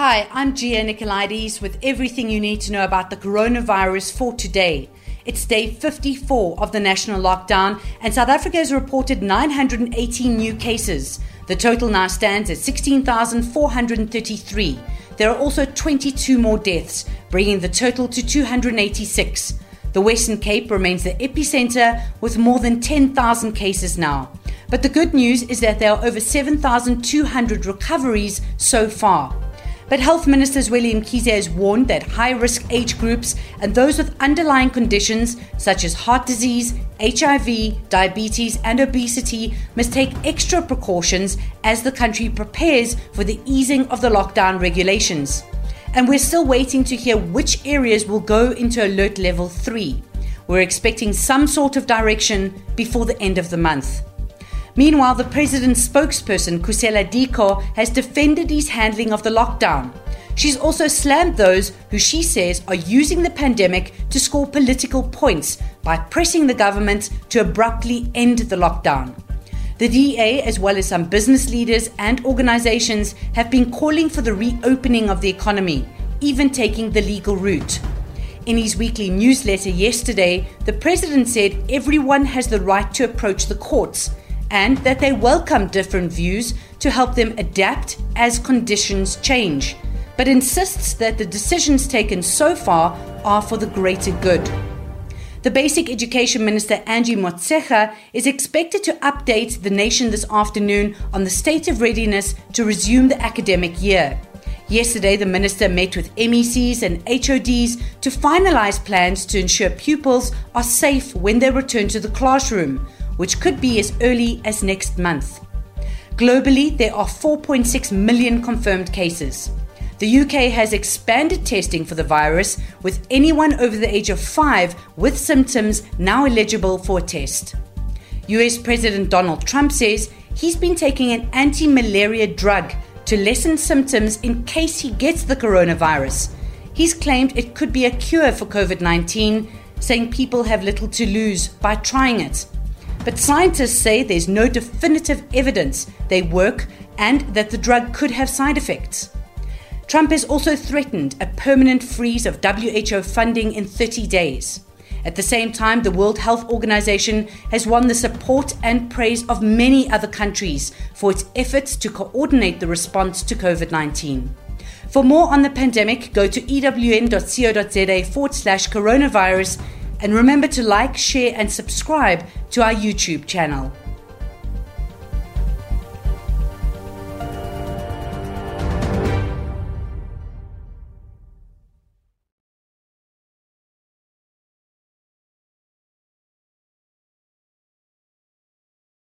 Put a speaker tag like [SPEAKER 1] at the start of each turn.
[SPEAKER 1] Hi, I'm Gia Nicolaides with everything you need to know about the coronavirus for today. It's day 54 of the national lockdown, and South Africa has reported 918 new cases. The total now stands at 16,433. There are also 22 more deaths, bringing the total to 286. The Western Cape remains the epicenter with more than 10,000 cases now. But the good news is that there are over 7,200 recoveries so far. But Health Minister Zweli Mkhize has warned that high risk age groups and those with underlying conditions such as heart disease, HIV, diabetes, and obesity must take extra precautions as the country prepares for the easing of the lockdown regulations. And we're still waiting to hear which areas will go into alert level 3. We're expecting some sort of direction before the end of the month. Meanwhile, the president's spokesperson, Khusela Diko, has defended his handling of the lockdown. She's also slammed those who she says are using the pandemic to score political points by pressing the government to abruptly end the lockdown. The DA, as well as some business leaders and organizations, have been calling for the reopening of the economy, even taking the legal route. In his weekly newsletter yesterday, the president said everyone has the right to approach the courts and that they welcome different views to help them adapt as conditions change, but insists that the decisions taken so far are for the greater good. The Basic Education Minister Angie Motshekga is expected to update the nation this afternoon on the state of readiness to resume the academic year. Yesterday, the minister met with MECs and HODs to finalize plans to ensure pupils are safe when they return to the classroom which could be as early as next month. Globally, there are 4.6 million confirmed cases. The UK has expanded testing for the virus, with anyone over the age of 5 with symptoms now eligible for a test. US President Donald Trump says he's been taking an anti malaria drug to lessen symptoms in case he gets the coronavirus. He's claimed it could be a cure for COVID 19, saying people have little to lose by trying it. But scientists say there's no definitive evidence they work and that the drug could have side effects. Trump has also threatened a permanent freeze of WHO funding in 30 days. At the same time, the World Health Organization has won the support and praise of many other countries for its efforts to coordinate the response to COVID 19. For more on the pandemic, go to ewn.co.za forward slash coronavirus and remember to like, share, and subscribe to our YouTube channel.